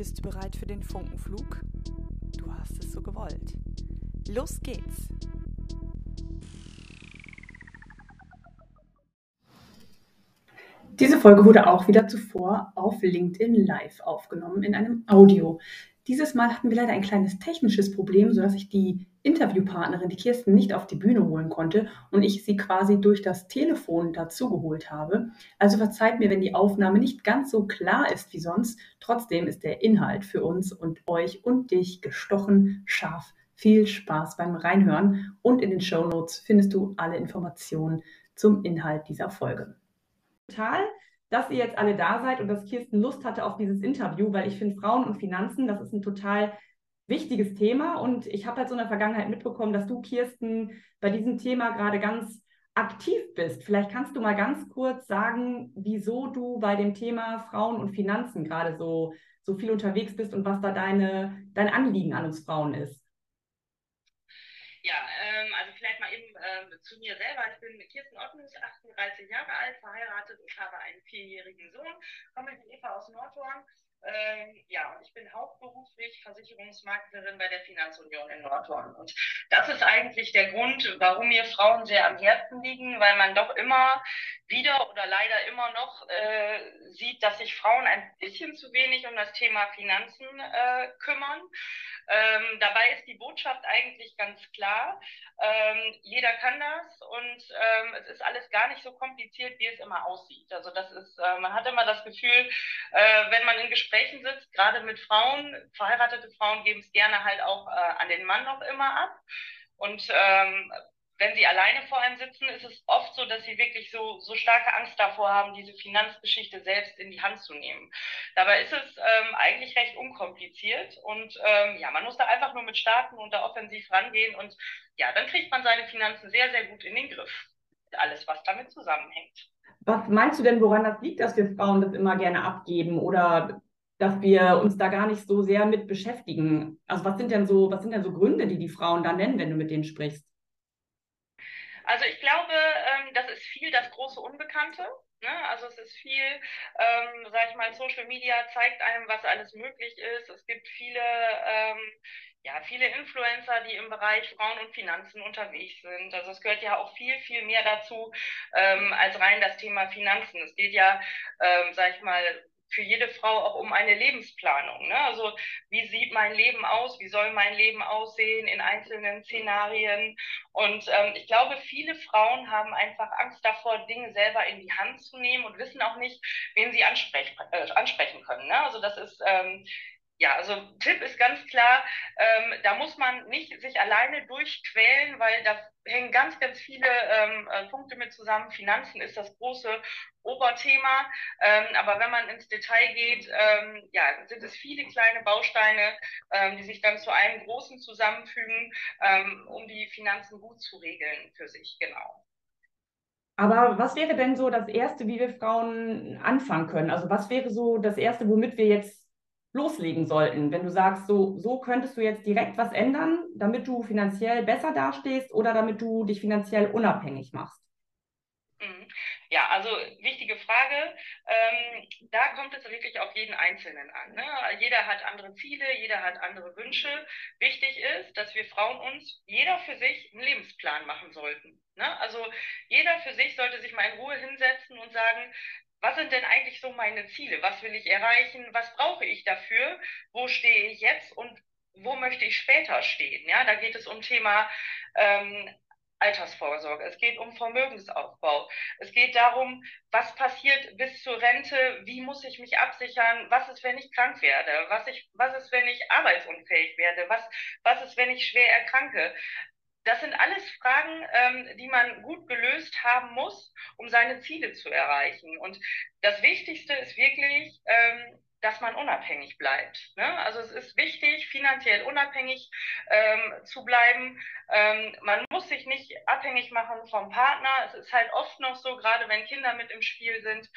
Bist du bereit für den Funkenflug? Du hast es so gewollt. Los geht's! Diese Folge wurde auch wieder zuvor auf LinkedIn Live aufgenommen in einem Audio. Dieses Mal hatten wir leider ein kleines technisches Problem, sodass ich die Interviewpartnerin, die Kirsten, nicht auf die Bühne holen konnte und ich sie quasi durch das Telefon dazugeholt habe. Also verzeiht mir, wenn die Aufnahme nicht ganz so klar ist wie sonst. Trotzdem ist der Inhalt für uns und euch und dich gestochen scharf. Viel Spaß beim Reinhören und in den Show Notes findest du alle Informationen zum Inhalt dieser Folge. Total dass ihr jetzt alle da seid und dass Kirsten Lust hatte auf dieses Interview, weil ich finde, Frauen und Finanzen, das ist ein total wichtiges Thema. Und ich habe halt so in der Vergangenheit mitbekommen, dass du, Kirsten, bei diesem Thema gerade ganz aktiv bist. Vielleicht kannst du mal ganz kurz sagen, wieso du bei dem Thema Frauen und Finanzen gerade so, so viel unterwegs bist und was da deine, dein Anliegen an uns Frauen ist. Ja, ähm, also vielleicht mal eben äh, zu mir selber. Ich bin Kirsten Ottens, 38 Jahre alt, verheiratet und habe einen vierjährigen Sohn. Komme mit Eva aus Nordhorn. Ähm, ja, ich bin hauptberuflich Versicherungsmaklerin bei der Finanzunion in Nordhorn. Und das ist eigentlich der Grund, warum mir Frauen sehr am Herzen liegen, weil man doch immer wieder oder leider immer noch äh, sieht, dass sich Frauen ein bisschen zu wenig um das Thema Finanzen äh, kümmern. Ähm, dabei ist die Botschaft eigentlich ganz klar. Ähm, jeder kann das und ähm, es ist alles gar nicht so kompliziert, wie es immer aussieht. Also das ist, äh, man hat immer das Gefühl, äh, wenn man in Gesprächen sitzt, gerade mit Frauen, verheiratete Frauen geben es gerne halt auch äh, an den Mann noch immer ab. Und ähm, wenn sie alleine vor einem sitzen, ist es oft so, dass sie wirklich so, so starke Angst davor haben, diese Finanzgeschichte selbst in die Hand zu nehmen. Dabei ist es ähm, eigentlich recht unkompliziert und ähm, ja, man muss da einfach nur mit starten und da offensiv rangehen und ja, dann kriegt man seine Finanzen sehr, sehr gut in den Griff. Alles, was damit zusammenhängt. Was meinst du denn, woran das liegt, dass wir Frauen das immer gerne abgeben oder dass wir uns da gar nicht so sehr mit beschäftigen? Also was sind denn so, was sind denn so Gründe, die die Frauen da nennen, wenn du mit denen sprichst? Also ich glaube, ähm, das ist viel das große Unbekannte. Ne? Also es ist viel, ähm, sag ich mal, Social Media zeigt einem, was alles möglich ist. Es gibt viele, ähm, ja, viele Influencer, die im Bereich Frauen und Finanzen unterwegs sind. Also es gehört ja auch viel, viel mehr dazu ähm, als rein das Thema Finanzen. Es geht ja, ähm, sag ich mal, für jede Frau auch um eine Lebensplanung. Ne? Also wie sieht mein Leben aus? Wie soll mein Leben aussehen in einzelnen Szenarien? Und ähm, ich glaube, viele Frauen haben einfach Angst davor, Dinge selber in die Hand zu nehmen und wissen auch nicht, wen sie ansprech äh, ansprechen können. Ne? Also das ist ähm, ja, also Tipp ist ganz klar, ähm, da muss man nicht sich alleine durchquälen, weil da hängen ganz, ganz viele ähm, äh, Punkte mit zusammen. Finanzen ist das große Oberthema, ähm, aber wenn man ins Detail geht, ähm, ja, sind es viele kleine Bausteine, ähm, die sich dann zu einem großen zusammenfügen, ähm, um die Finanzen gut zu regeln für sich, genau. Aber was wäre denn so das Erste, wie wir Frauen anfangen können? Also was wäre so das Erste, womit wir jetzt loslegen sollten, wenn du sagst, so, so könntest du jetzt direkt was ändern, damit du finanziell besser dastehst oder damit du dich finanziell unabhängig machst? Mhm. Ja, also wichtige Frage. Ähm, da kommt es wirklich auf jeden Einzelnen an. Ne? Jeder hat andere Ziele, jeder hat andere Wünsche. Wichtig ist, dass wir Frauen uns jeder für sich einen Lebensplan machen sollten. Ne? Also jeder für sich sollte sich mal in Ruhe hinsetzen und sagen, was sind denn eigentlich so meine Ziele? Was will ich erreichen? Was brauche ich dafür? Wo stehe ich jetzt und wo möchte ich später stehen? Ja, da geht es um Thema ähm, Altersvorsorge. Es geht um Vermögensaufbau. Es geht darum, was passiert bis zur Rente? Wie muss ich mich absichern? Was ist, wenn ich krank werde? Was, ich, was ist, wenn ich arbeitsunfähig werde? Was, was ist, wenn ich schwer erkranke? Das sind alles Fragen, ähm, die man gut gelöst haben muss, um seine Ziele zu erreichen. Und das Wichtigste ist wirklich, ähm, dass man unabhängig bleibt. Ne? Also es ist wichtig, finanziell unabhängig ähm, zu bleiben. Ähm, man muss sich nicht abhängig machen vom Partner. Es ist halt oft noch so, gerade wenn Kinder mit im Spiel sind,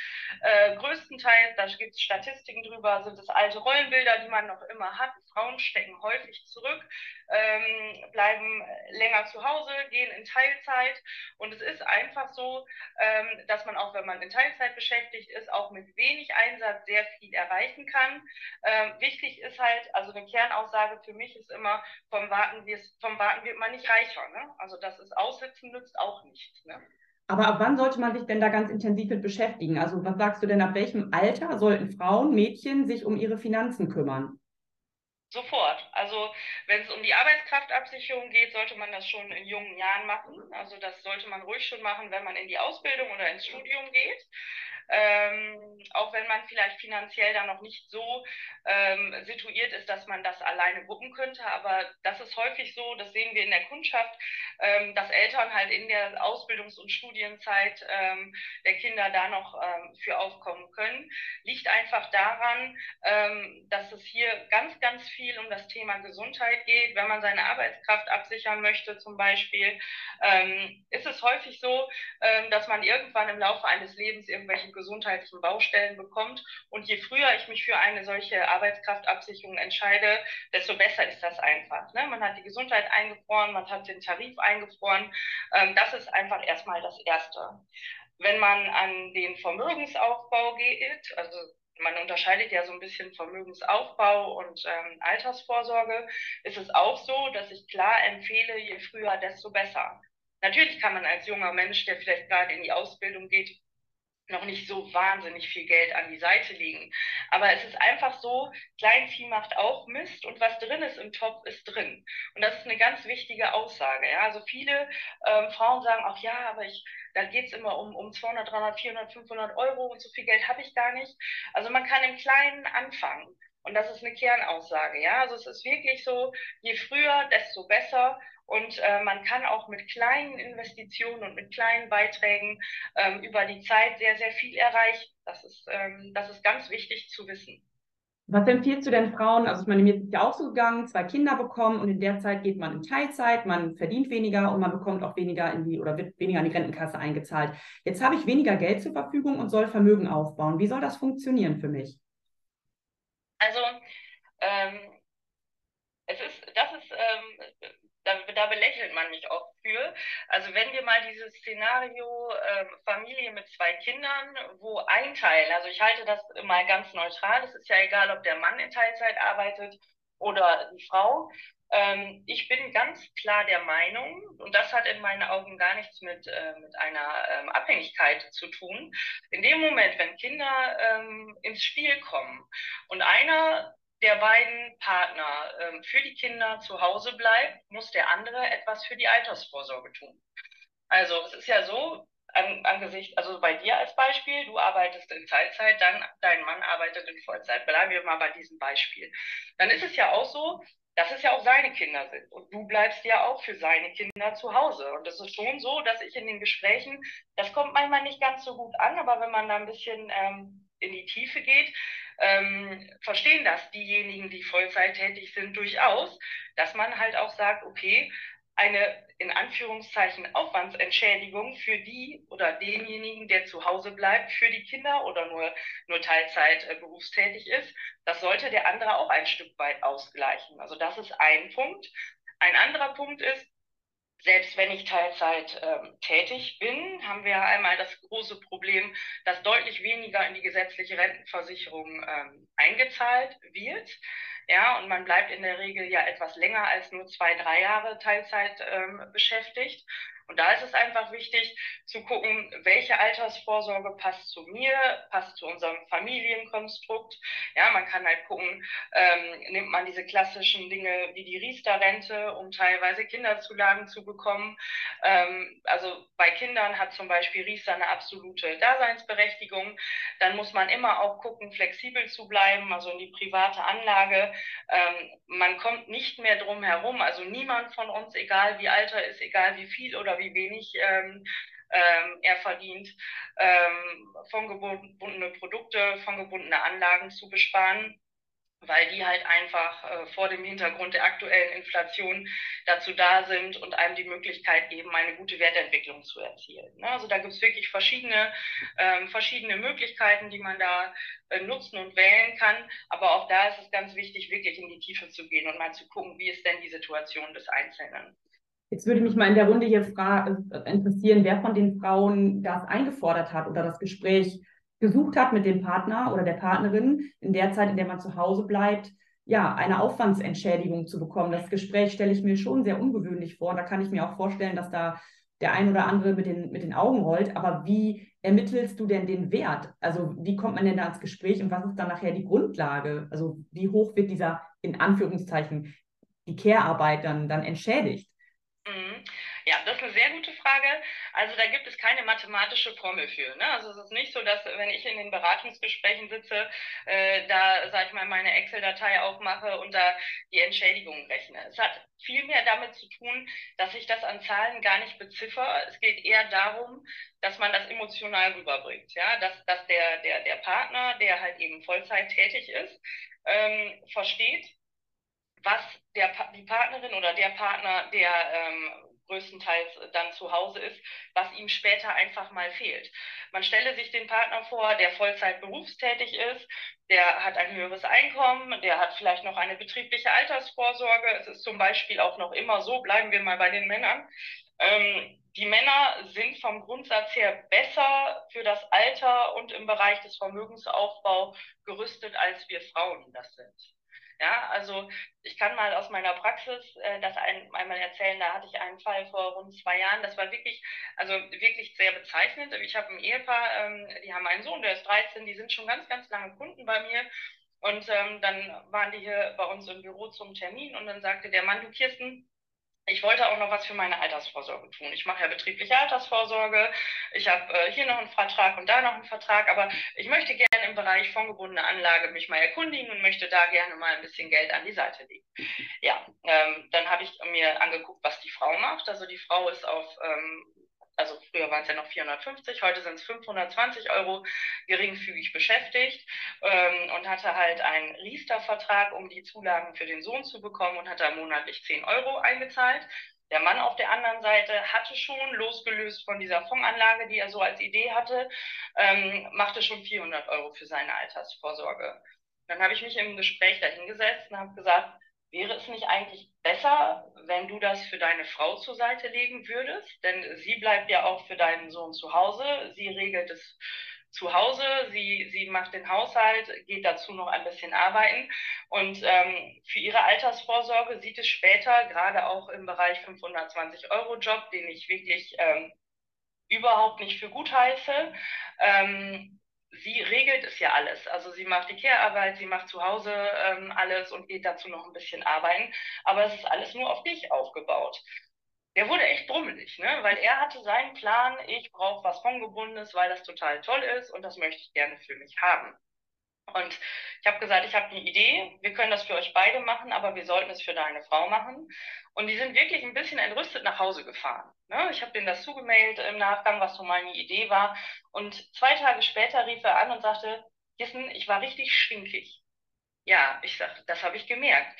äh, größtenteils, da gibt es Statistiken drüber, sind es alte Rollenbilder, die man noch immer hat. Frauen stecken häufig zurück, ähm, bleiben länger zu Hause, gehen in Teilzeit. Und es ist einfach so, ähm, dass man auch, wenn man in Teilzeit beschäftigt ist, auch mit wenig Einsatz sehr viel erreichen kann. Ähm, wichtig ist halt, also eine Kernaussage für mich ist immer, vom Warten, vom Warten wird man nicht reicher. Ne? Also das ist Aussitzen nützt auch nichts. Ne? Aber ab wann sollte man sich denn da ganz intensiv mit beschäftigen? Also was sagst du denn, ab welchem Alter sollten Frauen, Mädchen sich um ihre Finanzen kümmern? Sofort. Also wenn es um die Arbeitskraftabsicherung geht, sollte man das schon in jungen Jahren machen. Also das sollte man ruhig schon machen, wenn man in die Ausbildung oder ins Studium geht. Ähm, auch wenn man vielleicht finanziell dann noch nicht so ähm, situiert ist, dass man das alleine wuppen könnte. Aber das ist häufig so, das sehen wir in der Kundschaft, ähm, dass Eltern halt in der Ausbildungs- und Studienzeit ähm, der Kinder da noch ähm, für aufkommen können. Liegt einfach daran, ähm, dass es hier ganz, ganz viel um das Thema Gesundheit geht. Wenn man seine Arbeitskraft absichern möchte zum Beispiel, ist es häufig so, dass man irgendwann im Laufe eines Lebens irgendwelche gesundheitlichen Baustellen bekommt. Und je früher ich mich für eine solche Arbeitskraftabsicherung entscheide, desto besser ist das einfach. Ne? Man hat die Gesundheit eingefroren, man hat den Tarif eingefroren. Ähm, das ist einfach erstmal das Erste. Wenn man an den Vermögensaufbau geht, also man unterscheidet ja so ein bisschen Vermögensaufbau und ähm, Altersvorsorge, ist es auch so, dass ich klar empfehle, je früher, desto besser. Natürlich kann man als junger Mensch, der vielleicht gerade in die Ausbildung geht, noch nicht so wahnsinnig viel Geld an die Seite legen. Aber es ist einfach so, Kleinvieh macht auch Mist und was drin ist im Topf, ist drin. Und das ist eine ganz wichtige Aussage. Ja? Also viele ähm, Frauen sagen auch, ja, aber ich, da geht es immer um, um 200, 300, 400, 500 Euro und so viel Geld habe ich gar nicht. Also man kann im Kleinen anfangen. Und das ist eine Kernaussage. Ja? Also es ist wirklich so, je früher, desto besser. Und äh, man kann auch mit kleinen Investitionen und mit kleinen Beiträgen ähm, über die Zeit sehr, sehr viel erreichen. Das ist, ähm, das ist ganz wichtig zu wissen. Was empfiehlst du denn Frauen? Also ich meine, mir ist ja auch so gegangen, zwei Kinder bekommen und in der Zeit geht man in Teilzeit, man verdient weniger und man bekommt auch weniger in die oder wird weniger in die Rentenkasse eingezahlt. Jetzt habe ich weniger Geld zur Verfügung und soll Vermögen aufbauen. Wie soll das funktionieren für mich? Also ähm, es ist, das ist ähm, da, da belächelt man mich oft für. Also wenn wir mal dieses Szenario äh, Familie mit zwei Kindern, wo ein Teil, also ich halte das mal ganz neutral, es ist ja egal, ob der Mann in Teilzeit arbeitet oder die Frau. Ähm, ich bin ganz klar der Meinung, und das hat in meinen Augen gar nichts mit, äh, mit einer ähm, Abhängigkeit zu tun, in dem Moment, wenn Kinder ähm, ins Spiel kommen und einer der beiden Partner ähm, für die Kinder zu Hause bleibt, muss der andere etwas für die Altersvorsorge tun. Also es ist ja so, an, angesichts, also bei dir als Beispiel, du arbeitest in Teilzeit, dann dein Mann arbeitet in Vollzeit. Bleiben wir mal bei diesem Beispiel. Dann ist es ja auch so, dass es ja auch seine Kinder sind. Und du bleibst ja auch für seine Kinder zu Hause. Und es ist schon so, dass ich in den Gesprächen, das kommt manchmal nicht ganz so gut an, aber wenn man da ein bisschen ähm, in die Tiefe geht, ähm, verstehen das diejenigen, die Vollzeit tätig sind, durchaus, dass man halt auch sagt, okay, eine in Anführungszeichen Aufwandsentschädigung für die oder denjenigen, der zu Hause bleibt, für die Kinder oder nur, nur Teilzeit äh, berufstätig ist, das sollte der andere auch ein Stück weit ausgleichen. Also das ist ein Punkt. Ein anderer Punkt ist, selbst wenn ich Teilzeit ähm, tätig bin, haben wir einmal das große Problem, dass deutlich weniger in die gesetzliche Rentenversicherung ähm, eingezahlt wird. Ja, und man bleibt in der Regel ja etwas länger als nur zwei, drei Jahre Teilzeit ähm, beschäftigt. Und da ist es einfach wichtig zu gucken, welche Altersvorsorge passt zu mir, passt zu unserem Familienkonstrukt. Ja, man kann halt gucken, ähm, nimmt man diese klassischen Dinge wie die Riester-Rente, um teilweise Kinderzulagen zu bekommen. Ähm, also bei Kindern hat zum Beispiel Riester eine absolute Daseinsberechtigung. Dann muss man immer auch gucken, flexibel zu bleiben, also in die private Anlage. Ähm, man kommt nicht mehr drum herum. Also niemand von uns, egal wie alt er ist, egal wie viel oder wie wenig ähm, ähm, er verdient, ähm, von gebundene Produkte, von gebundene Anlagen zu besparen weil die halt einfach äh, vor dem Hintergrund der aktuellen Inflation dazu da sind und einem die Möglichkeit geben, eine gute Wertentwicklung zu erzielen. Ne? Also da gibt es wirklich verschiedene, ähm, verschiedene Möglichkeiten, die man da äh, nutzen und wählen kann. Aber auch da ist es ganz wichtig, wirklich in die Tiefe zu gehen und mal zu gucken, wie ist denn die Situation des Einzelnen. Jetzt würde mich mal in der Runde hier äh, interessieren, wer von den Frauen das eingefordert hat oder das Gespräch gesucht hat mit dem Partner oder der Partnerin in der Zeit, in der man zu Hause bleibt, ja, eine Aufwandsentschädigung zu bekommen. Das Gespräch stelle ich mir schon sehr ungewöhnlich vor. Da kann ich mir auch vorstellen, dass da der ein oder andere mit den, mit den Augen rollt. Aber wie ermittelst du denn den Wert? Also wie kommt man denn da ins Gespräch und was ist dann nachher die Grundlage? Also wie hoch wird dieser, in Anführungszeichen, die Care-Arbeit dann, dann entschädigt? Mhm. Ja, das ist eine sehr gute Frage. Also da gibt es keine mathematische Formel für. Ne? Also es ist nicht so, dass wenn ich in den Beratungsgesprächen sitze, äh, da, sag ich mal, meine Excel-Datei aufmache und da die Entschädigung rechne. Es hat viel mehr damit zu tun, dass ich das an Zahlen gar nicht beziffer. Es geht eher darum, dass man das emotional rüberbringt. Ja? Dass, dass der, der, der Partner, der halt eben Vollzeit tätig ist, ähm, versteht, was der, die Partnerin oder der Partner, der ähm, größtenteils dann zu Hause ist, was ihm später einfach mal fehlt. Man stelle sich den Partner vor, der Vollzeit berufstätig ist, der hat ein höheres Einkommen, der hat vielleicht noch eine betriebliche Altersvorsorge. Es ist zum Beispiel auch noch immer so, bleiben wir mal bei den Männern. Ähm, die Männer sind vom Grundsatz her besser für das Alter und im Bereich des Vermögensaufbaus gerüstet, als wir Frauen das sind. Ja, also ich kann mal aus meiner Praxis äh, das ein, einmal erzählen. Da hatte ich einen Fall vor rund zwei Jahren. Das war wirklich, also wirklich sehr bezeichnend. Ich habe ein Ehepaar, ähm, die haben einen Sohn, der ist 13, die sind schon ganz, ganz lange Kunden bei mir. Und ähm, dann waren die hier bei uns im Büro zum Termin und dann sagte der Mann, du Kirsten, ich wollte auch noch was für meine Altersvorsorge tun. Ich mache ja betriebliche Altersvorsorge. Ich habe äh, hier noch einen Vertrag und da noch einen Vertrag, aber ich möchte gerne im Bereich fondgebundene Anlage mich mal erkundigen und möchte da gerne mal ein bisschen Geld an die Seite legen. Ja, ähm, dann habe ich mir angeguckt, was die Frau macht. Also die Frau ist auf ähm, also früher waren es ja noch 450, heute sind es 520 Euro geringfügig beschäftigt ähm, und hatte halt einen Riester-Vertrag, um die Zulagen für den Sohn zu bekommen und hat da monatlich 10 Euro eingezahlt. Der Mann auf der anderen Seite hatte schon, losgelöst von dieser Fondsanlage, die er so als Idee hatte, ähm, machte schon 400 Euro für seine Altersvorsorge. Dann habe ich mich im Gespräch dahingesetzt und habe gesagt, Wäre es nicht eigentlich besser, wenn du das für deine Frau zur Seite legen würdest? Denn sie bleibt ja auch für deinen Sohn zu Hause. Sie regelt es zu Hause, sie, sie macht den Haushalt, geht dazu noch ein bisschen arbeiten. Und ähm, für ihre Altersvorsorge sieht es später, gerade auch im Bereich 520-Euro-Job, den ich wirklich ähm, überhaupt nicht für gut heiße, ähm, sie regelt es ja alles. Also sie macht die Care-Arbeit, sie macht zu Hause ähm, alles und geht dazu noch ein bisschen arbeiten. Aber es ist alles nur auf dich aufgebaut. Der wurde echt brummelig, ne? weil er hatte seinen Plan, ich brauche was Fondgebundenes, weil das total toll ist und das möchte ich gerne für mich haben. Und ich habe gesagt, ich habe eine Idee, wir können das für euch beide machen, aber wir sollten es für deine Frau machen. Und die sind wirklich ein bisschen entrüstet nach Hause gefahren. Ne? Ich habe denen das zugemailt im Nachgang, was so meine Idee war. Und zwei Tage später rief er an und sagte, Gissen, ich war richtig stinkig. Ja, ich sag, das habe ich gemerkt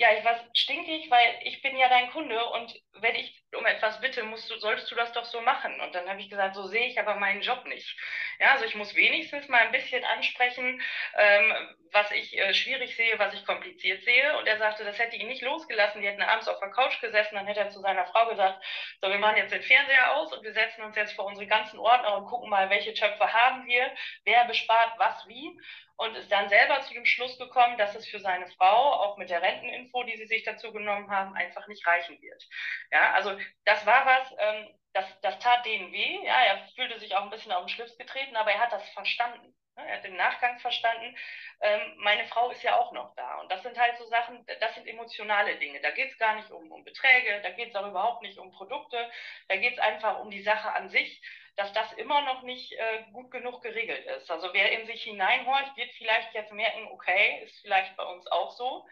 ja, ich war stinkig, weil ich bin ja dein Kunde und wenn ich um etwas bitte, musst du, solltest du das doch so machen. Und dann habe ich gesagt, so sehe ich aber meinen Job nicht. Ja, also ich muss wenigstens mal ein bisschen ansprechen, ähm, was ich äh, schwierig sehe, was ich kompliziert sehe. Und er sagte, das hätte ihn nicht losgelassen. Die hätten abends auf der Couch gesessen. Dann hätte er zu seiner Frau gesagt, so, wir machen jetzt den Fernseher aus und wir setzen uns jetzt vor unsere ganzen Ordner und gucken mal, welche Töpfe haben wir, wer bespart was wie und ist dann selber zu dem Schluss gekommen, dass es für seine Frau, auch mit der Renteninfo, die sie sich dazu genommen haben, einfach nicht reichen wird. Ja, also das war was, ähm, das, das tat denen weh. Ja, er fühlte sich auch ein bisschen auf den Schlips getreten, aber er hat das verstanden. Er hat im Nachgang verstanden, ähm, meine Frau ist ja auch noch da. Und das sind halt so Sachen, das sind emotionale Dinge. Da geht es gar nicht um, um Beträge, da geht es auch überhaupt nicht um Produkte, da geht es einfach um die Sache an sich dass das immer noch nicht äh, gut genug geregelt ist. Also wer in sich hineinhorcht, wird vielleicht jetzt merken, okay, ist vielleicht bei uns auch so.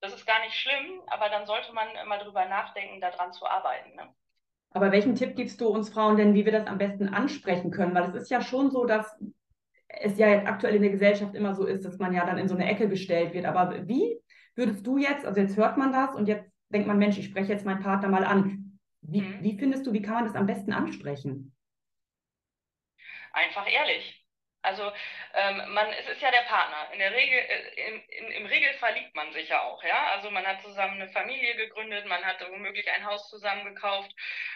Das ist gar nicht schlimm, aber dann sollte man immer drüber nachdenken, daran zu arbeiten. Ne? Aber welchen Tipp gibst du uns Frauen denn, wie wir das am besten ansprechen können? Weil es ist ja schon so, dass es ja jetzt aktuell in der Gesellschaft immer so ist, dass man ja dann in so eine Ecke gestellt wird. Aber wie würdest du jetzt, also jetzt hört man das und jetzt denkt man, Mensch, ich spreche jetzt meinen Partner mal an. Wie, mhm. wie findest du, wie kann man das am besten ansprechen? Einfach ehrlich. Also ähm, man, es ist ja der Partner. In der Regel, äh, in, in, im Regelfall liebt man sich ja auch, ja. Also man hat zusammen eine Familie gegründet, man hat womöglich ein Haus zusammen gekauft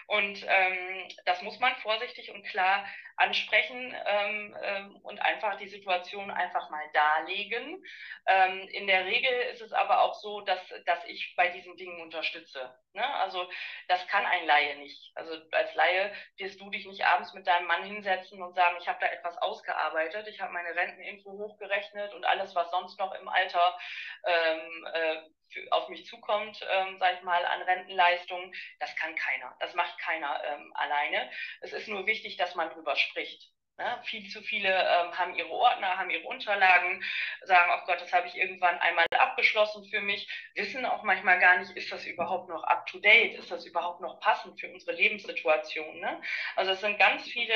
und ähm, das muss man vorsichtig und klar ansprechen ähm, ähm, und einfach die Situation einfach mal darlegen. Ähm, in der Regel ist es aber auch so, dass, dass ich bei diesen Dingen unterstütze. Ne? Also das kann ein Laie nicht. Also als Laie wirst du dich nicht abends mit deinem Mann hinsetzen und sagen, ich habe da etwas ausgearbeitet, ich habe meine Renteninfo hochgerechnet und alles, was sonst noch im Alter ähm, äh, für, auf mich zukommt, ähm, sage ich mal, an Rentenleistungen, das kann keiner. Das macht keiner ähm, alleine. Es ist nur wichtig, dass man drüber spricht. Ne? Viel zu viele ähm, haben ihre Ordner, haben ihre Unterlagen, sagen, oh Gott, das habe ich irgendwann einmal abgeschlossen für mich, wissen auch manchmal gar nicht, ist das überhaupt noch up-to-date, ist das überhaupt noch passend für unsere Lebenssituation. Ne? Also es sind ganz viele,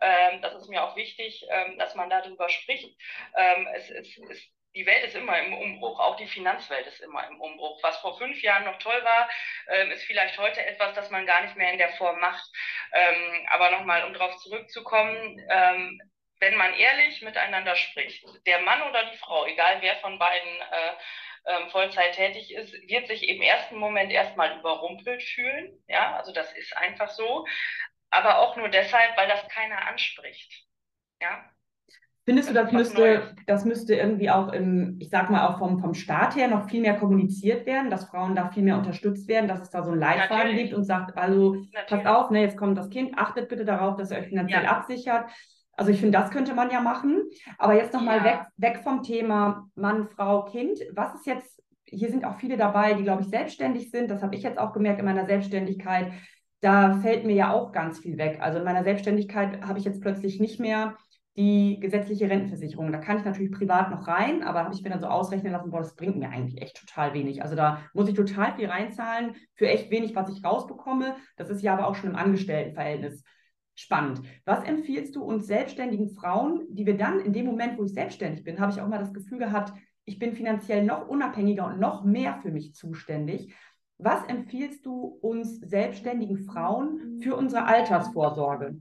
ähm, das ist mir auch wichtig, ähm, dass man darüber spricht. Ähm, es, es, es die Welt ist immer im Umbruch, auch die Finanzwelt ist immer im Umbruch. Was vor fünf Jahren noch toll war, ähm, ist vielleicht heute etwas, das man gar nicht mehr in der Form macht. Ähm, aber nochmal, um darauf zurückzukommen, ähm, wenn man ehrlich miteinander spricht, der Mann oder die Frau, egal wer von beiden äh, Vollzeit tätig ist, wird sich im ersten Moment erstmal überrumpelt fühlen. Ja, also das ist einfach so. Aber auch nur deshalb, weil das keiner anspricht. Ja, Findest du, das müsste, das müsste irgendwie auch im, ich sag mal, auch vom, vom Staat her noch viel mehr kommuniziert werden, dass Frauen da viel mehr unterstützt werden, dass es da so ein Leitfaden gibt und sagt, also Natürlich. passt auf, ne, jetzt kommt das Kind, achtet bitte darauf, dass ihr euch finanziell ja. absichert. Also ich finde, das könnte man ja machen. Aber jetzt nochmal ja. weg, weg vom Thema Mann, Frau, Kind. Was ist jetzt, hier sind auch viele dabei, die, glaube ich, selbstständig sind. Das habe ich jetzt auch gemerkt in meiner Selbstständigkeit. Da fällt mir ja auch ganz viel weg. Also in meiner Selbstständigkeit habe ich jetzt plötzlich nicht mehr die gesetzliche Rentenversicherung. Da kann ich natürlich privat noch rein, aber habe ich mir dann so ausrechnen lassen, boah, das bringt mir eigentlich echt total wenig. Also da muss ich total viel reinzahlen für echt wenig, was ich rausbekomme. Das ist ja aber auch schon im Angestelltenverhältnis spannend. Was empfiehlst du uns selbstständigen Frauen, die wir dann in dem Moment, wo ich selbstständig bin, habe ich auch mal das Gefühl gehabt, ich bin finanziell noch unabhängiger und noch mehr für mich zuständig. Was empfiehlst du uns selbstständigen Frauen für unsere Altersvorsorge?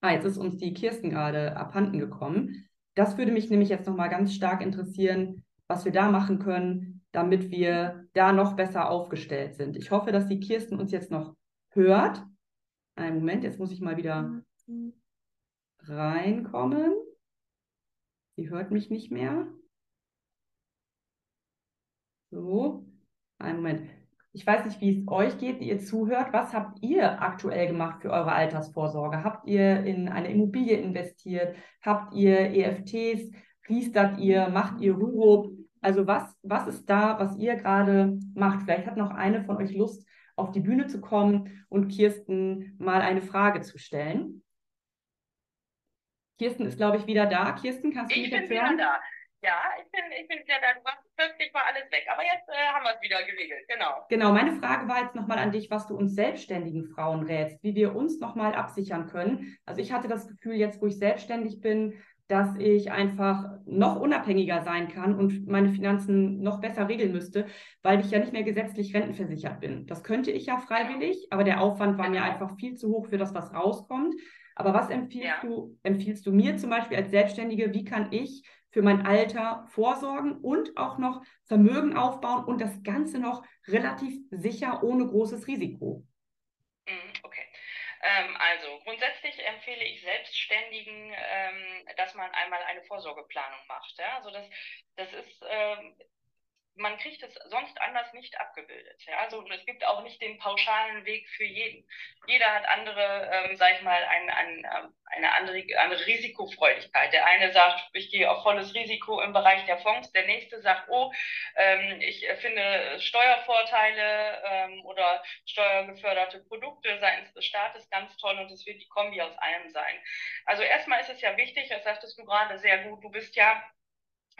Ah, jetzt ist uns die Kirsten gerade abhanden gekommen. Das würde mich nämlich jetzt nochmal ganz stark interessieren, was wir da machen können, damit wir da noch besser aufgestellt sind. Ich hoffe, dass die Kirsten uns jetzt noch hört. Einen Moment, jetzt muss ich mal wieder reinkommen. Sie hört mich nicht mehr. So, einen Moment. Ich weiß nicht, wie es euch geht, die ihr zuhört. Was habt ihr aktuell gemacht für eure Altersvorsorge? Habt ihr in eine Immobilie investiert? Habt ihr EFTs? Riestert ihr? Macht ihr Ruro? Also was, was ist da, was ihr gerade macht? Vielleicht hat noch eine von euch Lust, auf die Bühne zu kommen und Kirsten mal eine Frage zu stellen. Kirsten ist, glaube ich, wieder da. Kirsten, kannst du ich mich jetzt hören? Ich bin wieder da. Ja, ich bin, ich bin wieder da. Du warst plötzlich war alles weg. Aber jetzt äh, haben wir es wieder geregelt. Genau. Genau. Meine Frage war jetzt nochmal an dich, was du uns selbstständigen Frauen rätst, wie wir uns nochmal absichern können. Also ich hatte das Gefühl, jetzt wo ich selbstständig bin, dass ich einfach noch unabhängiger sein kann und meine Finanzen noch besser regeln müsste, weil ich ja nicht mehr gesetzlich rentenversichert bin. Das könnte ich ja freiwillig, aber der Aufwand war genau. mir einfach viel zu hoch für das, was rauskommt. Aber was empfiehlst ja. du, empfiehlst du mir zum Beispiel als Selbstständige, wie kann ich für mein Alter vorsorgen und auch noch Vermögen aufbauen und das Ganze noch relativ sicher ohne großes Risiko. Mhm, okay. Ähm, also grundsätzlich empfehle ich Selbstständigen, ähm, dass man einmal eine Vorsorgeplanung macht. Also das, das ist ähm, man kriegt es sonst anders nicht abgebildet. Ja? Also es gibt auch nicht den pauschalen Weg für jeden. Jeder hat andere, ähm, sag ich mal, ein, ein, ähm, eine andere, andere Risikofreudigkeit. Der eine sagt, ich gehe auf volles Risiko im Bereich der Fonds. Der nächste sagt, oh, ähm, ich finde Steuervorteile ähm, oder steuergeförderte Produkte seitens des Staates ganz toll und es wird die Kombi aus allem sein. Also erstmal ist es ja wichtig, das sagtest du gerade sehr gut, du bist ja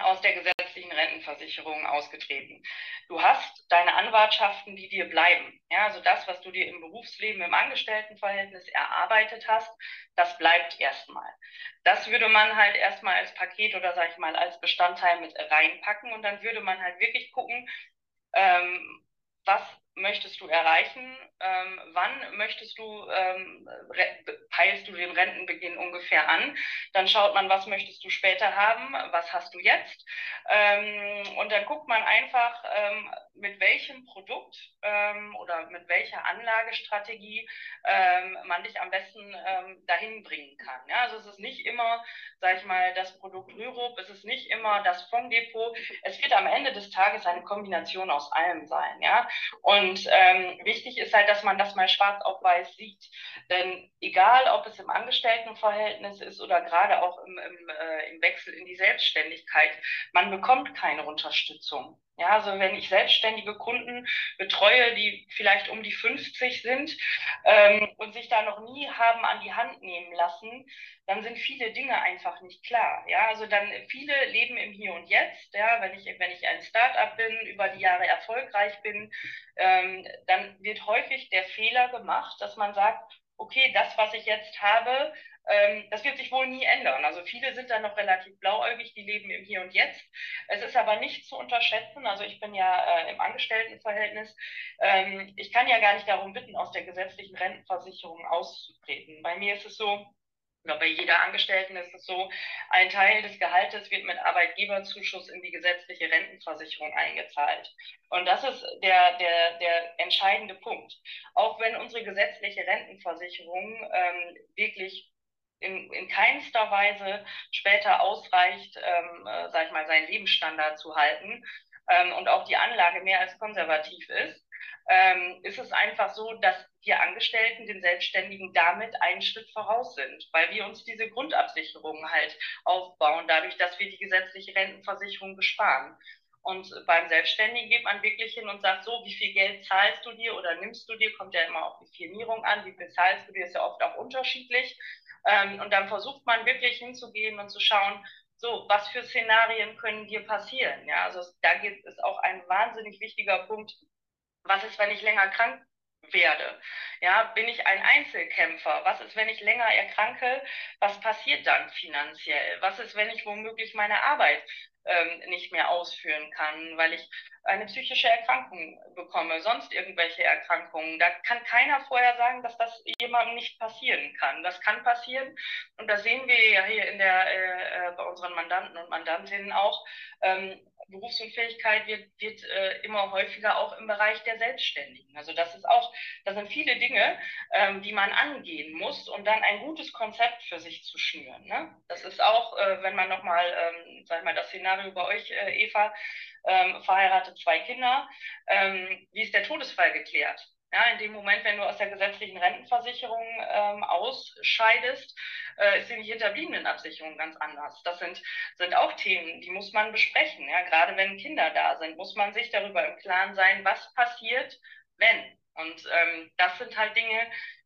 aus der gesetzlichen Rentenversicherung ausgetreten. Du hast deine Anwartschaften, die dir bleiben. Ja, also das, was du dir im Berufsleben, im Angestelltenverhältnis erarbeitet hast, das bleibt erstmal. Das würde man halt erstmal als Paket oder sag ich mal als Bestandteil mit reinpacken und dann würde man halt wirklich gucken, ähm, was möchtest du erreichen? Ähm, wann möchtest du, ähm, peilst du den Rentenbeginn ungefähr an? Dann schaut man, was möchtest du später haben? Was hast du jetzt? Ähm, und dann guckt man einfach, ähm, mit welchem Produkt ähm, oder mit welcher Anlagestrategie ähm, man dich am besten dahin bringen kann. Ja, also es ist nicht immer, sag ich mal, das Produkt Rürup, es ist nicht immer das Fonddepot. Es wird am Ende des Tages eine Kombination aus allem sein. Ja, und und ähm, wichtig ist halt, dass man das mal schwarz auf weiß sieht. Denn egal, ob es im Angestelltenverhältnis ist oder gerade auch im, im, äh, im Wechsel in die Selbstständigkeit, man bekommt keine Unterstützung. Ja, also wenn ich selbstständige Kunden betreue, die vielleicht um die 50 sind ähm, und sich da noch nie haben an die Hand nehmen lassen, dann sind viele Dinge einfach nicht klar. Ja, also dann viele leben im Hier und Jetzt. Ja, wenn ich, wenn ich ein Startup bin, über die Jahre erfolgreich bin, ähm, dann wird häufig der Fehler gemacht, dass man sagt, okay, das, was ich jetzt habe, das wird sich wohl nie ändern. Also viele sind da noch relativ blauäugig, die leben im Hier und Jetzt. Es ist aber nicht zu unterschätzen. Also ich bin ja äh, im Angestelltenverhältnis. Ähm, ich kann ja gar nicht darum bitten, aus der gesetzlichen Rentenversicherung auszutreten. Bei mir ist es so, oder bei jeder Angestellten ist es so, ein Teil des Gehaltes wird mit Arbeitgeberzuschuss in die gesetzliche Rentenversicherung eingezahlt. Und das ist der, der, der entscheidende Punkt. Auch wenn unsere gesetzliche Rentenversicherung ähm, wirklich in, in keinster Weise später ausreicht, ähm, äh, sag ich mal, seinen Lebensstandard zu halten ähm, und auch die Anlage mehr als konservativ ist, ähm, ist es einfach so, dass wir Angestellten den Selbstständigen damit einen Schritt voraus sind, weil wir uns diese Grundabsicherung halt aufbauen, dadurch, dass wir die gesetzliche Rentenversicherung besparen. Und beim Selbstständigen geht man wirklich hin und sagt, so, wie viel Geld zahlst du dir oder nimmst du dir, kommt ja immer auf die Firmierung an, wie viel zahlst du dir, ist ja oft auch unterschiedlich. Ähm, und dann versucht man wirklich hinzugehen und zu schauen, so, was für Szenarien können dir passieren? Ja, also da geht, ist auch ein wahnsinnig wichtiger Punkt. Was ist, wenn ich länger krank werde? Ja, bin ich ein Einzelkämpfer? Was ist, wenn ich länger erkranke? Was passiert dann finanziell? Was ist, wenn ich womöglich meine Arbeit ähm, nicht mehr ausführen kann, weil ich eine psychische Erkrankung bekomme, sonst irgendwelche Erkrankungen. Da kann keiner vorher sagen, dass das jemandem nicht passieren kann. Das kann passieren und das sehen wir ja hier in der, äh, äh bei unseren Mandanten und Mandantinnen auch. Ähm, Berufsunfähigkeit wird, wird äh, immer häufiger auch im Bereich der Selbstständigen. Also das ist auch, das sind viele Dinge, ähm, die man angehen muss, um dann ein gutes Konzept für sich zu schnüren. Ne? Das ist auch, äh, wenn man nochmal, ähm, sag ich mal, das Szenario bei euch, äh, Eva, ähm, verheiratet, zwei Kinder, ähm, wie ist der Todesfall geklärt? Ja, in dem Moment, wenn du aus der gesetzlichen Rentenversicherung ähm, ausscheidest, äh, ist die Hinterbliebenenabsicherung ganz anders. Das sind, sind auch Themen, die muss man besprechen. Ja? Gerade wenn Kinder da sind, muss man sich darüber im Klaren sein, was passiert, wenn. Und ähm, das sind halt Dinge,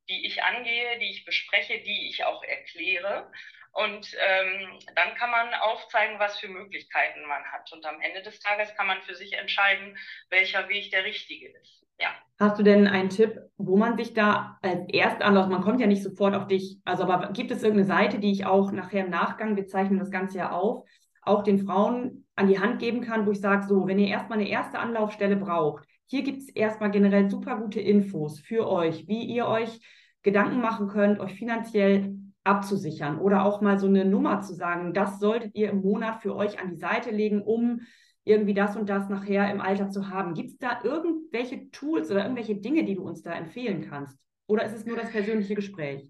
die ich angehe, die ich bespreche, die ich auch erkläre. Und ähm, dann kann man aufzeigen, was für Möglichkeiten man hat. Und am Ende des Tages kann man für sich entscheiden, welcher Weg der richtige ist. Ja. Hast du denn einen Tipp, wo man sich da als Erstanlauf, man kommt ja nicht sofort auf dich, also aber gibt es irgendeine Seite, die ich auch nachher im Nachgang, wir zeichnen das Ganze ja auf, auch den Frauen an die Hand geben kann, wo ich sage, so, wenn ihr erstmal eine erste Anlaufstelle braucht, hier gibt es erstmal generell super gute Infos für euch, wie ihr euch Gedanken machen könnt, euch finanziell abzusichern oder auch mal so eine Nummer zu sagen, das solltet ihr im Monat für euch an die Seite legen, um irgendwie das und das nachher im Alter zu haben. Gibt es da irgendwelche Tools oder irgendwelche Dinge, die du uns da empfehlen kannst? Oder ist es nur das persönliche Gespräch?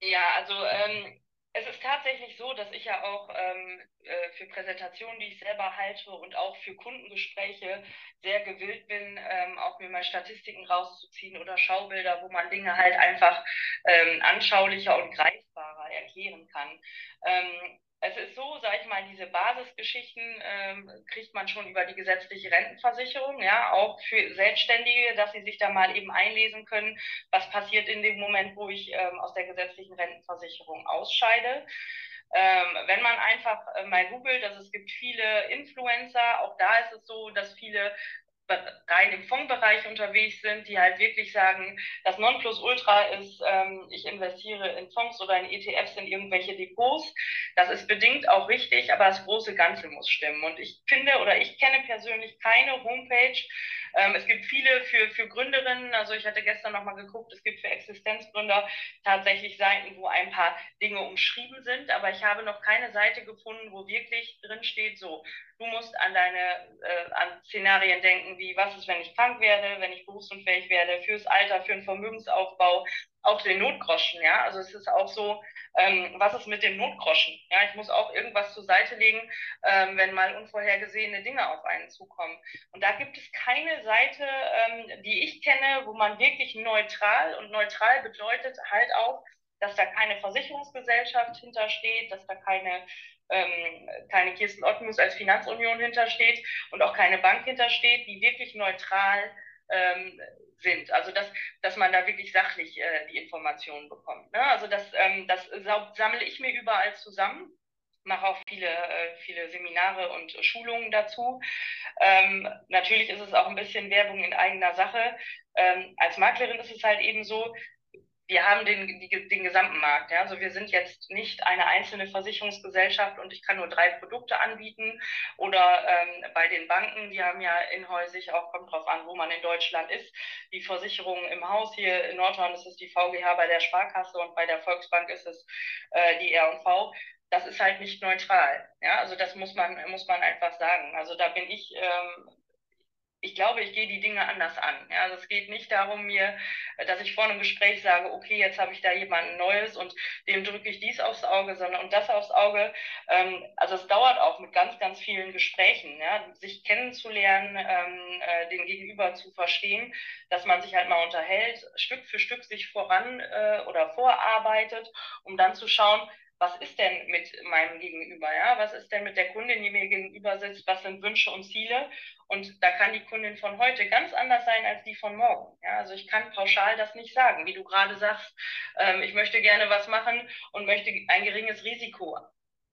Ja, also ähm, es ist tatsächlich so, dass ich ja auch ähm, äh, für Präsentationen, die ich selber halte und auch für Kundengespräche sehr gewillt bin, ähm, auch mir mal Statistiken rauszuziehen oder Schaubilder, wo man Dinge halt einfach ähm, anschaulicher und greifbarer erklären kann. Es ist so, sag ich mal, diese Basisgeschichten ähm, kriegt man schon über die gesetzliche Rentenversicherung, ja, auch für Selbstständige, dass sie sich da mal eben einlesen können, was passiert in dem Moment, wo ich ähm, aus der gesetzlichen Rentenversicherung ausscheide. Ähm, wenn man einfach äh, mal googelt, also es gibt viele Influencer, auch da ist es so, dass viele rein im Fondsbereich unterwegs sind, die halt wirklich sagen, das Nonplusultra ist, ähm, ich investiere in Fonds oder in ETFs in irgendwelche Depots. Das ist bedingt auch richtig, aber das große Ganze muss stimmen. Und ich finde oder ich kenne persönlich keine Homepage, ähm, es gibt viele für, für Gründerinnen, also ich hatte gestern nochmal geguckt, es gibt für Existenzgründer tatsächlich Seiten, wo ein paar Dinge umschrieben sind, aber ich habe noch keine Seite gefunden, wo wirklich drin steht, so, du musst an deine, äh, an Szenarien denken, wie was ist, wenn ich krank werde, wenn ich berufsunfähig werde, fürs Alter, für einen Vermögensaufbau, auch den Notgroschen, ja. Also es ist auch so, ähm, was ist mit dem Notgroschen? Ja, ich muss auch irgendwas zur Seite legen, ähm, wenn mal unvorhergesehene Dinge auf einen zukommen. Und da gibt es keine Seite, ähm, die ich kenne, wo man wirklich neutral und neutral bedeutet halt auch, dass da keine Versicherungsgesellschaft hintersteht, dass da keine ähm, keine Kirsten Ottmus als Finanzunion hintersteht und auch keine Bank hintersteht, die wirklich neutral ähm, sind. Also dass, dass man da wirklich sachlich äh, die Informationen bekommt. Ne? Also das, ähm, das sammle ich mir überall zusammen mache auch viele, äh, viele Seminare und Schulungen dazu. Ähm, natürlich ist es auch ein bisschen Werbung in eigener Sache. Ähm, als Maklerin ist es halt eben so, wir haben den, die, den gesamten Markt. Ja? Also wir sind jetzt nicht eine einzelne Versicherungsgesellschaft und ich kann nur drei Produkte anbieten. Oder ähm, bei den Banken, die haben ja inhäusig, auch kommt drauf an, wo man in Deutschland ist, die Versicherungen im Haus. Hier in Nordhorn ist es die VGH bei der Sparkasse und bei der Volksbank ist es äh, die R&V das ist halt nicht neutral. Ja, also das muss man, muss man einfach sagen. Also da bin ich ähm, ich glaube, ich gehe die Dinge anders an. Ja, also es geht nicht darum, mir, dass ich vor einem Gespräch sage, okay, jetzt habe ich da jemanden Neues und dem drücke ich dies aufs Auge, sondern und das aufs Auge. Ähm, also es dauert auch mit ganz, ganz vielen Gesprächen, ja, sich kennenzulernen, ähm, äh, den Gegenüber zu verstehen, dass man sich halt mal unterhält, Stück für Stück sich voran äh, oder vorarbeitet, um dann zu schauen, was ist denn mit meinem Gegenüber, ja? Was ist denn mit der Kundin, die mir gegenüber sitzt? Was sind Wünsche und Ziele? Und da kann die Kundin von heute ganz anders sein als die von morgen. Ja? Also ich kann pauschal das nicht sagen, wie du gerade sagst, ähm, ich möchte gerne was machen und möchte ein geringes Risiko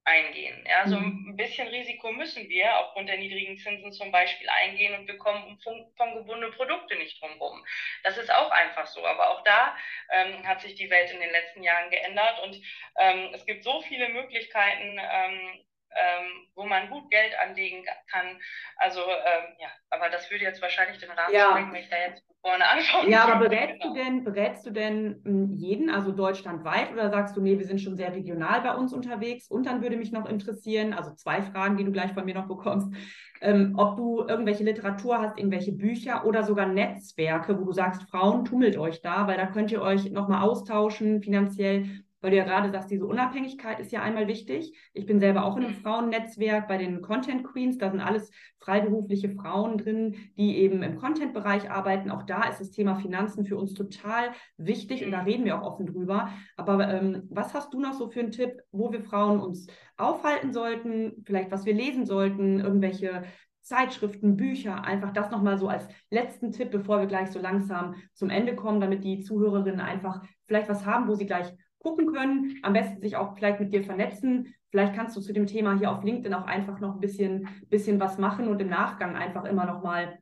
eingehen. Ja, so mhm. ein bisschen Risiko müssen wir aufgrund der niedrigen Zinsen zum Beispiel eingehen und wir kommen um fondgebundene Produkte nicht drumherum. Das ist auch einfach so. Aber auch da ähm, hat sich die Welt in den letzten Jahren geändert und ähm, es gibt so viele Möglichkeiten, ähm, ähm, wo man gut Geld anlegen kann. Also ähm, ja, aber das würde jetzt wahrscheinlich den Rahmen ja. sprengen, wenn ich da jetzt vorne anfange. Ja, aber berätst genau. du denn, berätst du denn hm, jeden, also deutschlandweit, oder sagst du, nee, wir sind schon sehr regional bei uns unterwegs? Und dann würde mich noch interessieren, also zwei Fragen, die du gleich von mir noch bekommst, ähm, ob du irgendwelche Literatur hast, irgendwelche Bücher oder sogar Netzwerke, wo du sagst, Frauen, tummelt euch da, weil da könnt ihr euch nochmal austauschen, finanziell weil du ja gerade sagst, diese Unabhängigkeit ist ja einmal wichtig. Ich bin selber auch in einem mhm. Frauennetzwerk bei den Content Queens. Da sind alles freiberufliche Frauen drin, die eben im Content-Bereich arbeiten. Auch da ist das Thema Finanzen für uns total wichtig und da reden wir auch offen drüber. Aber ähm, was hast du noch so für einen Tipp, wo wir Frauen uns aufhalten sollten, vielleicht was wir lesen sollten, irgendwelche Zeitschriften, Bücher, einfach das nochmal so als letzten Tipp, bevor wir gleich so langsam zum Ende kommen, damit die Zuhörerinnen einfach vielleicht was haben, wo sie gleich gucken können, am besten sich auch vielleicht mit dir vernetzen. Vielleicht kannst du zu dem Thema hier auf LinkedIn auch einfach noch ein bisschen, bisschen was machen und im Nachgang einfach immer noch mal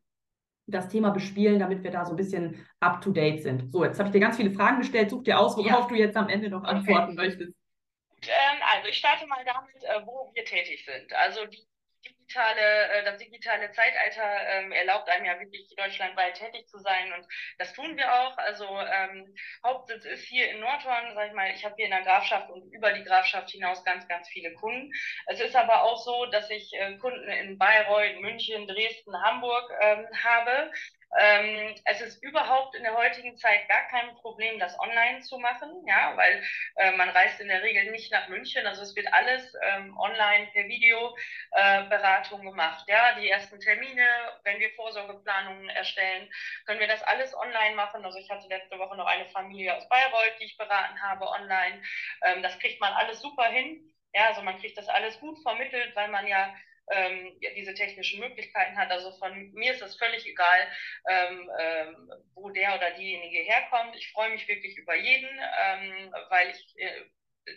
das Thema bespielen, damit wir da so ein bisschen up to date sind. So, jetzt habe ich dir ganz viele Fragen gestellt. Such dir aus, worauf ja. du jetzt am Ende noch antworten okay. möchtest. Ähm, also ich starte mal damit, äh, wo wir tätig sind. Also die digitale, äh, das digitale Zeitalter ähm, erlaubt einem ja wirklich deutschlandweit tätig zu sein und das tun wir auch. Also ähm, Hauptsitz ist hier in Nordhorn, sag ich mal, ich habe hier in der Grafschaft und über die Grafschaft hinaus ganz, ganz viele Kunden. Es ist aber auch so, dass ich äh, Kunden in Bayreuth, München, Dresden, Hamburg ähm, habe. Ähm, es ist überhaupt in der heutigen Zeit gar kein Problem, das online zu machen, ja, weil äh, man reist in der Regel nicht nach München, also es wird alles ähm, online per Videoberatung äh, gemacht, ja, die ersten Termine, wenn wir Vorsorgeplanungen erstellen, können wir das alles online machen. Also ich hatte letzte Woche noch eine Familie aus Bayreuth, die ich beraten habe online. Ähm, das kriegt man alles super hin. Ja, also man kriegt das alles gut vermittelt, weil man ja ähm, diese technischen Möglichkeiten hat. Also von mir ist es völlig egal, ähm, ähm, wo der oder diejenige herkommt. Ich freue mich wirklich über jeden, ähm, weil ich äh,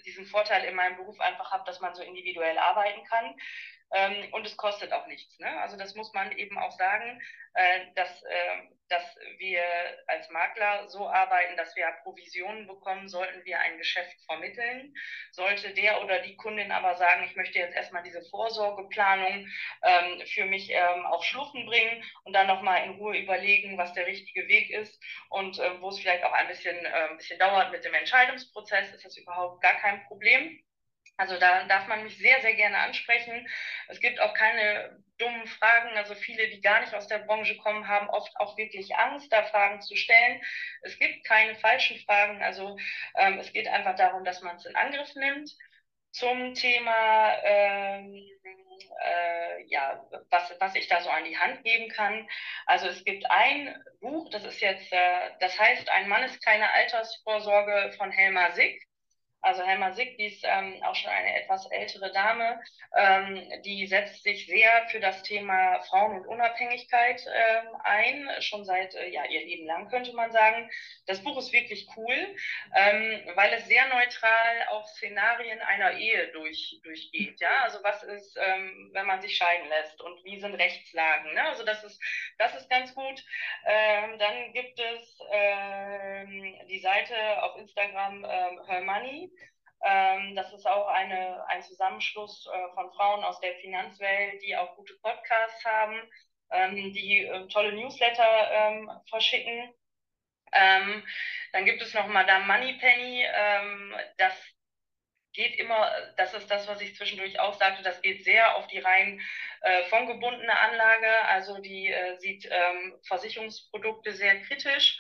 diesen Vorteil in meinem Beruf einfach habe, dass man so individuell arbeiten kann. Ähm, und es kostet auch nichts. Ne? Also das muss man eben auch sagen, äh, dass, äh, dass wir als Makler so arbeiten, dass wir Provisionen bekommen, sollten wir ein Geschäft vermitteln. Sollte der oder die Kundin aber sagen, ich möchte jetzt erstmal diese Vorsorgeplanung ähm, für mich ähm, auf Schluchten bringen und dann nochmal in Ruhe überlegen, was der richtige Weg ist und äh, wo es vielleicht auch ein bisschen, äh, ein bisschen dauert mit dem Entscheidungsprozess, ist das überhaupt gar kein Problem. Also da darf man mich sehr, sehr gerne ansprechen. Es gibt auch keine dummen Fragen. Also viele, die gar nicht aus der Branche kommen, haben oft auch wirklich Angst, da Fragen zu stellen. Es gibt keine falschen Fragen. Also ähm, es geht einfach darum, dass man es in Angriff nimmt. Zum Thema, ähm, äh, ja, was, was ich da so an die Hand geben kann. Also es gibt ein Buch, das ist jetzt, äh, das heißt, ein Mann ist keine Altersvorsorge von Helma Sick. Also Helma Sick, die ist ähm, auch schon eine etwas ältere Dame, ähm, die setzt sich sehr für das Thema Frauen und Unabhängigkeit ähm, ein, schon seit äh, ja, ihr Leben lang könnte man sagen. Das Buch ist wirklich cool, ähm, weil es sehr neutral auch Szenarien einer Ehe durch, durchgeht. Ja? Also was ist, ähm, wenn man sich scheiden lässt und wie sind Rechtslagen. Ne? Also das ist, das ist ganz gut. Ähm, dann gibt es die Seite auf Instagram Her Money ähm, das ist auch eine, ein Zusammenschluss äh, von Frauen aus der Finanzwelt, die auch gute Podcasts haben, ähm, die äh, tolle Newsletter ähm, verschicken. Ähm, dann gibt es noch Madame Moneypenny. Ähm, das geht immer, das ist das, was ich zwischendurch auch sagte, das geht sehr auf die rein äh, fondgebundene Anlage. Also die äh, sieht ähm, Versicherungsprodukte sehr kritisch.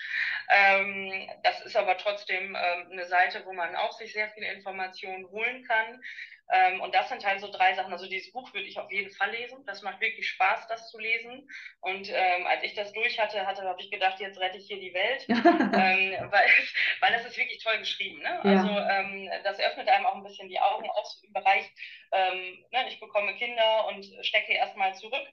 Ähm, das ist aber trotzdem ähm, eine Seite, wo man auch sich sehr viele Informationen holen kann. Ähm, und das sind halt so drei Sachen. Also dieses Buch würde ich auf jeden Fall lesen. Das macht wirklich Spaß, das zu lesen. Und ähm, als ich das durch hatte, hatte habe ich gedacht, jetzt rette ich hier die Welt, ähm, weil, weil das ist wirklich toll geschrieben. Ne? Ja. Also ähm, das öffnet einem auch ein bisschen die Augen, auch so im Bereich, ähm, ne, ich bekomme Kinder und stecke erstmal zurück.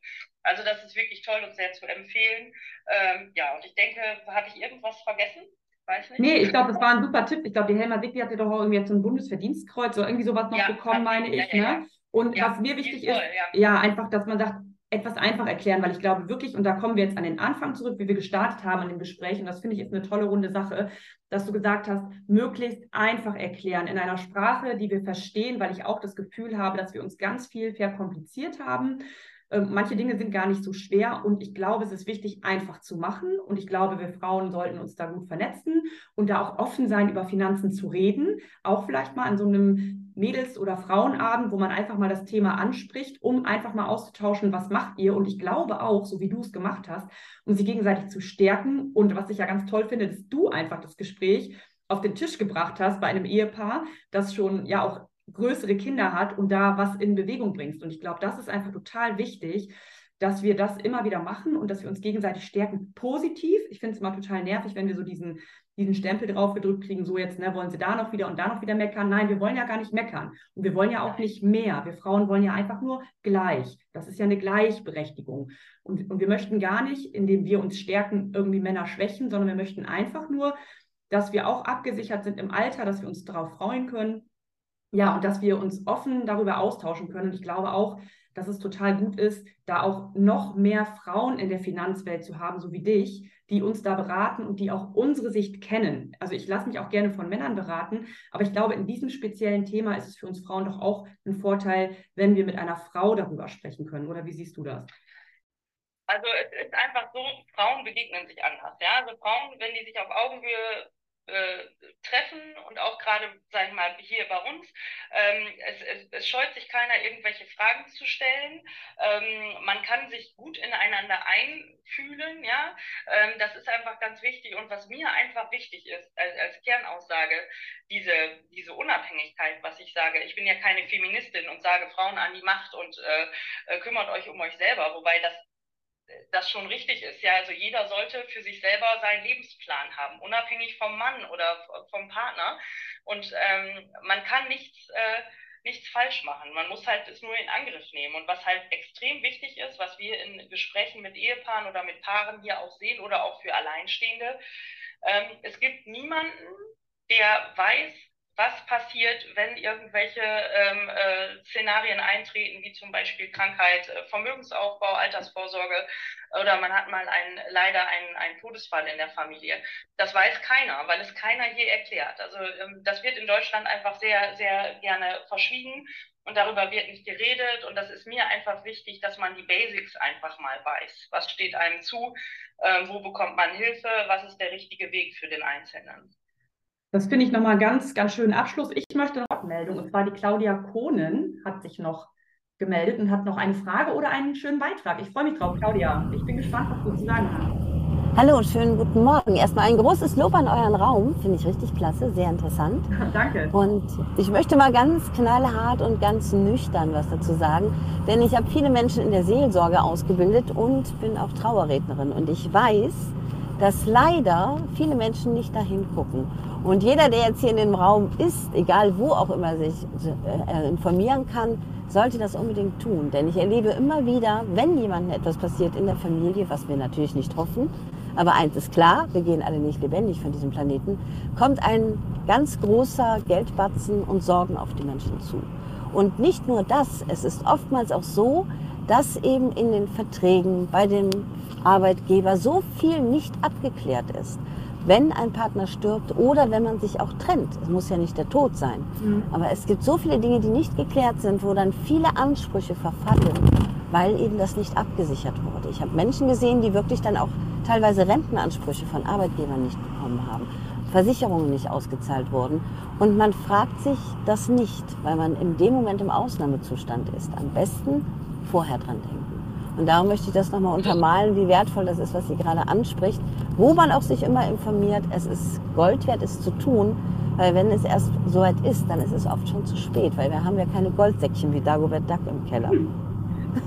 Also das ist wirklich toll und sehr zu empfehlen. Ähm, ja, und ich denke, habe ich irgendwas vergessen? Weiß nicht. Nee, ich glaube, das war ein super Tipp. Ich glaube, die Helma Wickli hatte doch auch irgendwie jetzt so ein Bundesverdienstkreuz oder irgendwie sowas noch ja, bekommen, meine ich. Ja, ja, ne? Und was mir wichtig ist, ja. einfach, dass man sagt, etwas einfach erklären, weil ich glaube wirklich, und da kommen wir jetzt an den Anfang zurück, wie wir gestartet haben an dem Gespräch, und das finde ich ist eine tolle runde Sache, dass du gesagt hast, möglichst einfach erklären in einer Sprache, die wir verstehen, weil ich auch das Gefühl habe, dass wir uns ganz viel verkompliziert haben manche Dinge sind gar nicht so schwer und ich glaube, es ist wichtig, einfach zu machen. Und ich glaube, wir Frauen sollten uns da gut vernetzen und da auch offen sein, über Finanzen zu reden. Auch vielleicht mal an so einem Mädels- oder Frauenabend, wo man einfach mal das Thema anspricht, um einfach mal auszutauschen, was macht ihr? Und ich glaube auch, so wie du es gemacht hast, um sie gegenseitig zu stärken. Und was ich ja ganz toll finde, dass du einfach das Gespräch auf den Tisch gebracht hast bei einem Ehepaar, das schon ja auch größere Kinder hat und da was in Bewegung bringst. Und ich glaube, das ist einfach total wichtig, dass wir das immer wieder machen und dass wir uns gegenseitig stärken. Positiv. Ich finde es immer total nervig, wenn wir so diesen, diesen Stempel draufgedrückt kriegen, so jetzt, ne, wollen sie da noch wieder und da noch wieder meckern. Nein, wir wollen ja gar nicht meckern. Und wir wollen ja auch nicht mehr. Wir Frauen wollen ja einfach nur gleich. Das ist ja eine Gleichberechtigung. Und, und wir möchten gar nicht, indem wir uns stärken, irgendwie Männer schwächen, sondern wir möchten einfach nur, dass wir auch abgesichert sind im Alter, dass wir uns darauf freuen können, ja, und dass wir uns offen darüber austauschen können. Und ich glaube auch, dass es total gut ist, da auch noch mehr Frauen in der Finanzwelt zu haben, so wie dich, die uns da beraten und die auch unsere Sicht kennen. Also ich lasse mich auch gerne von Männern beraten, aber ich glaube, in diesem speziellen Thema ist es für uns Frauen doch auch ein Vorteil, wenn wir mit einer Frau darüber sprechen können. Oder wie siehst du das? Also es ist einfach so, Frauen begegnen sich anders. Ja? Also Frauen, wenn die sich auf Augenhöhe äh, treffen und auch gerade, sag ich mal, hier bei uns. Ähm, es, es, es, scheut sich keiner, irgendwelche Fragen zu stellen. Ähm, man kann sich gut ineinander einfühlen, ja. Ähm, das ist einfach ganz wichtig. Und was mir einfach wichtig ist, als, als Kernaussage, diese, diese Unabhängigkeit, was ich sage. Ich bin ja keine Feministin und sage Frauen an die Macht und äh, äh kümmert euch um euch selber, wobei das das schon richtig ist. Ja, also jeder sollte für sich selber seinen Lebensplan haben, unabhängig vom Mann oder vom Partner. Und ähm, man kann nichts, äh, nichts falsch machen. Man muss halt es nur in Angriff nehmen. Und was halt extrem wichtig ist, was wir in Gesprächen mit Ehepaaren oder mit Paaren hier auch sehen oder auch für Alleinstehende, ähm, es gibt niemanden, der weiß, was passiert, wenn irgendwelche ähm, äh, Szenarien eintreten, wie zum Beispiel Krankheit, äh, Vermögensaufbau, Altersvorsorge oder man hat mal einen, leider einen, einen Todesfall in der Familie. Das weiß keiner, weil es keiner je erklärt. Also ähm, das wird in Deutschland einfach sehr, sehr gerne verschwiegen und darüber wird nicht geredet und das ist mir einfach wichtig, dass man die Basics einfach mal weiß. Was steht einem zu? Äh, wo bekommt man Hilfe? Was ist der richtige Weg für den Einzelnen? Das finde ich nochmal ganz, ganz schönen Abschluss. Ich möchte noch eine Meldung, und zwar die Claudia Kohnen hat sich noch gemeldet und hat noch eine Frage oder einen schönen Beitrag. Ich freue mich drauf, Claudia. Ich bin gespannt, was du zu sagen hast. Hallo und schönen guten Morgen. Erstmal ein großes Lob an euren Raum. Finde ich richtig klasse, sehr interessant. Danke. Und ich möchte mal ganz knallhart und ganz nüchtern was dazu sagen, denn ich habe viele Menschen in der Seelsorge ausgebildet und bin auch Trauerrednerin. Und ich weiß, dass leider viele Menschen nicht dahin gucken. Und jeder, der jetzt hier in dem Raum ist, egal wo auch immer sich äh, informieren kann, sollte das unbedingt tun. Denn ich erlebe immer wieder, wenn jemandem etwas passiert in der Familie, was wir natürlich nicht hoffen, aber eins ist klar, wir gehen alle nicht lebendig von diesem Planeten, kommt ein ganz großer Geldbatzen und Sorgen auf die Menschen zu. Und nicht nur das, es ist oftmals auch so, dass eben in den Verträgen bei dem Arbeitgeber so viel nicht abgeklärt ist. Wenn ein Partner stirbt oder wenn man sich auch trennt, es muss ja nicht der Tod sein, mhm. aber es gibt so viele Dinge, die nicht geklärt sind, wo dann viele Ansprüche verfallen, weil eben das nicht abgesichert wurde. Ich habe Menschen gesehen, die wirklich dann auch teilweise Rentenansprüche von Arbeitgebern nicht bekommen haben, Versicherungen nicht ausgezahlt wurden und man fragt sich das nicht, weil man in dem Moment im Ausnahmezustand ist. Am besten vorher dran denken. Und darum möchte ich das nochmal untermalen, wie wertvoll das ist, was sie gerade anspricht, wo man auch sich immer informiert. Es ist Gold wert, es zu tun, weil wenn es erst so weit ist, dann ist es oft schon zu spät, weil wir haben ja keine Goldsäckchen wie Dagobert Duck im Keller.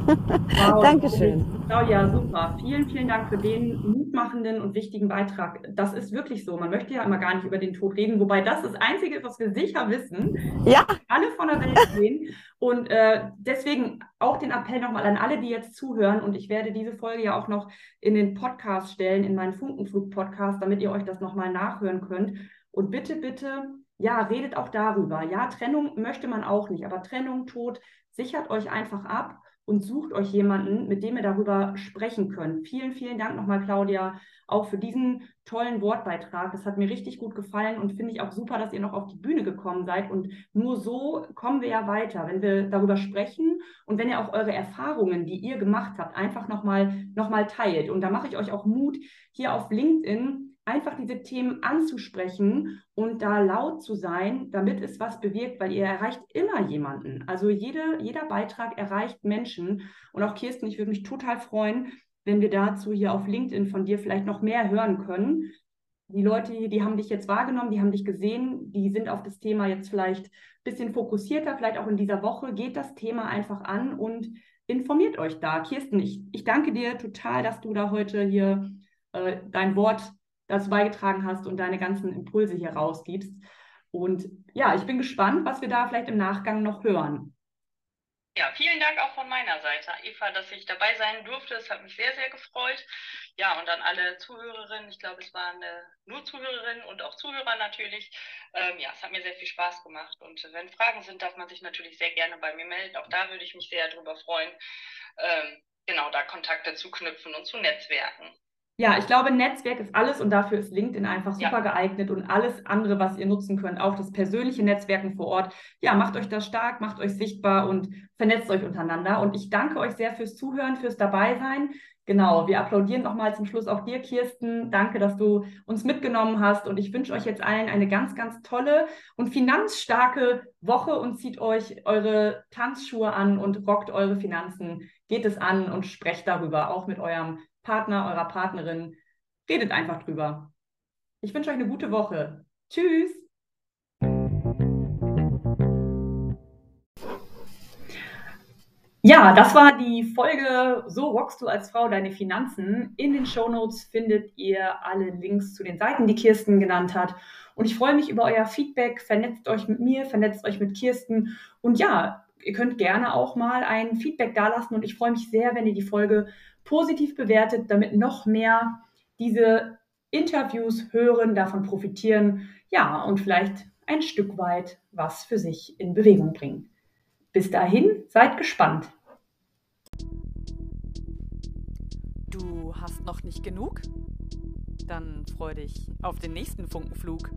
Wow, Dankeschön. Claudia, super. Vielen, vielen Dank für den mutmachenden und wichtigen Beitrag. Das ist wirklich so. Man möchte ja immer gar nicht über den Tod reden, wobei das das Einzige ist, was wir sicher wissen. Ja. Alle von der Welt sehen. Und äh, deswegen auch den Appell nochmal an alle, die jetzt zuhören. Und ich werde diese Folge ja auch noch in den Podcast stellen, in meinen Funkenflug-Podcast, damit ihr euch das nochmal nachhören könnt. Und bitte, bitte, ja, redet auch darüber. Ja, Trennung möchte man auch nicht, aber Trennung, Tod, sichert euch einfach ab und sucht euch jemanden, mit dem ihr darüber sprechen könnt. Vielen, vielen Dank nochmal, Claudia, auch für diesen tollen Wortbeitrag. Das hat mir richtig gut gefallen und finde ich auch super, dass ihr noch auf die Bühne gekommen seid. Und nur so kommen wir ja weiter, wenn wir darüber sprechen und wenn ihr auch eure Erfahrungen, die ihr gemacht habt, einfach nochmal noch mal teilt. Und da mache ich euch auch Mut, hier auf LinkedIn einfach diese Themen anzusprechen und da laut zu sein, damit es was bewirkt, weil ihr erreicht immer jemanden. Also jede, jeder Beitrag erreicht Menschen. Und auch Kirsten, ich würde mich total freuen, wenn wir dazu hier auf LinkedIn von dir vielleicht noch mehr hören können. Die Leute, die haben dich jetzt wahrgenommen, die haben dich gesehen, die sind auf das Thema jetzt vielleicht ein bisschen fokussierter, vielleicht auch in dieser Woche. Geht das Thema einfach an und informiert euch da. Kirsten, ich, ich danke dir total, dass du da heute hier äh, dein Wort dazu beigetragen hast und deine ganzen Impulse hier rausgibst. Und ja, ich bin gespannt, was wir da vielleicht im Nachgang noch hören. Ja, vielen Dank auch von meiner Seite, Eva, dass ich dabei sein durfte. Es hat mich sehr, sehr gefreut. Ja, und an alle Zuhörerinnen, ich glaube, es waren äh, nur Zuhörerinnen und auch Zuhörer natürlich. Ähm, ja, es hat mir sehr viel Spaß gemacht. Und wenn Fragen sind, darf man sich natürlich sehr gerne bei mir melden. Auch da würde ich mich sehr darüber freuen, ähm, genau da Kontakte zu knüpfen und zu netzwerken. Ja, ich glaube, Netzwerk ist alles und dafür ist LinkedIn einfach super ja. geeignet und alles andere, was ihr nutzen könnt, auch das persönliche Netzwerken vor Ort. Ja, macht euch das stark, macht euch sichtbar und vernetzt euch untereinander. Und ich danke euch sehr fürs Zuhören, fürs Dabeisein. Genau, wir applaudieren nochmal zum Schluss auch dir, Kirsten. Danke, dass du uns mitgenommen hast. Und ich wünsche euch jetzt allen eine ganz, ganz tolle und finanzstarke Woche und zieht euch eure Tanzschuhe an und rockt eure Finanzen. Geht es an und sprecht darüber, auch mit eurem Partner, eurer Partnerin. Redet einfach drüber. Ich wünsche euch eine gute Woche. Tschüss. Ja, das war die Folge So rockst du als Frau deine Finanzen. In den Show Notes findet ihr alle Links zu den Seiten, die Kirsten genannt hat. Und ich freue mich über euer Feedback. Vernetzt euch mit mir, vernetzt euch mit Kirsten. Und ja, ihr könnt gerne auch mal ein Feedback dalassen. Und ich freue mich sehr, wenn ihr die Folge positiv bewertet, damit noch mehr diese Interviews hören, davon profitieren, ja, und vielleicht ein Stück weit was für sich in Bewegung bringen. Bis dahin, seid gespannt. Du hast noch nicht genug? Dann freu dich auf den nächsten Funkenflug.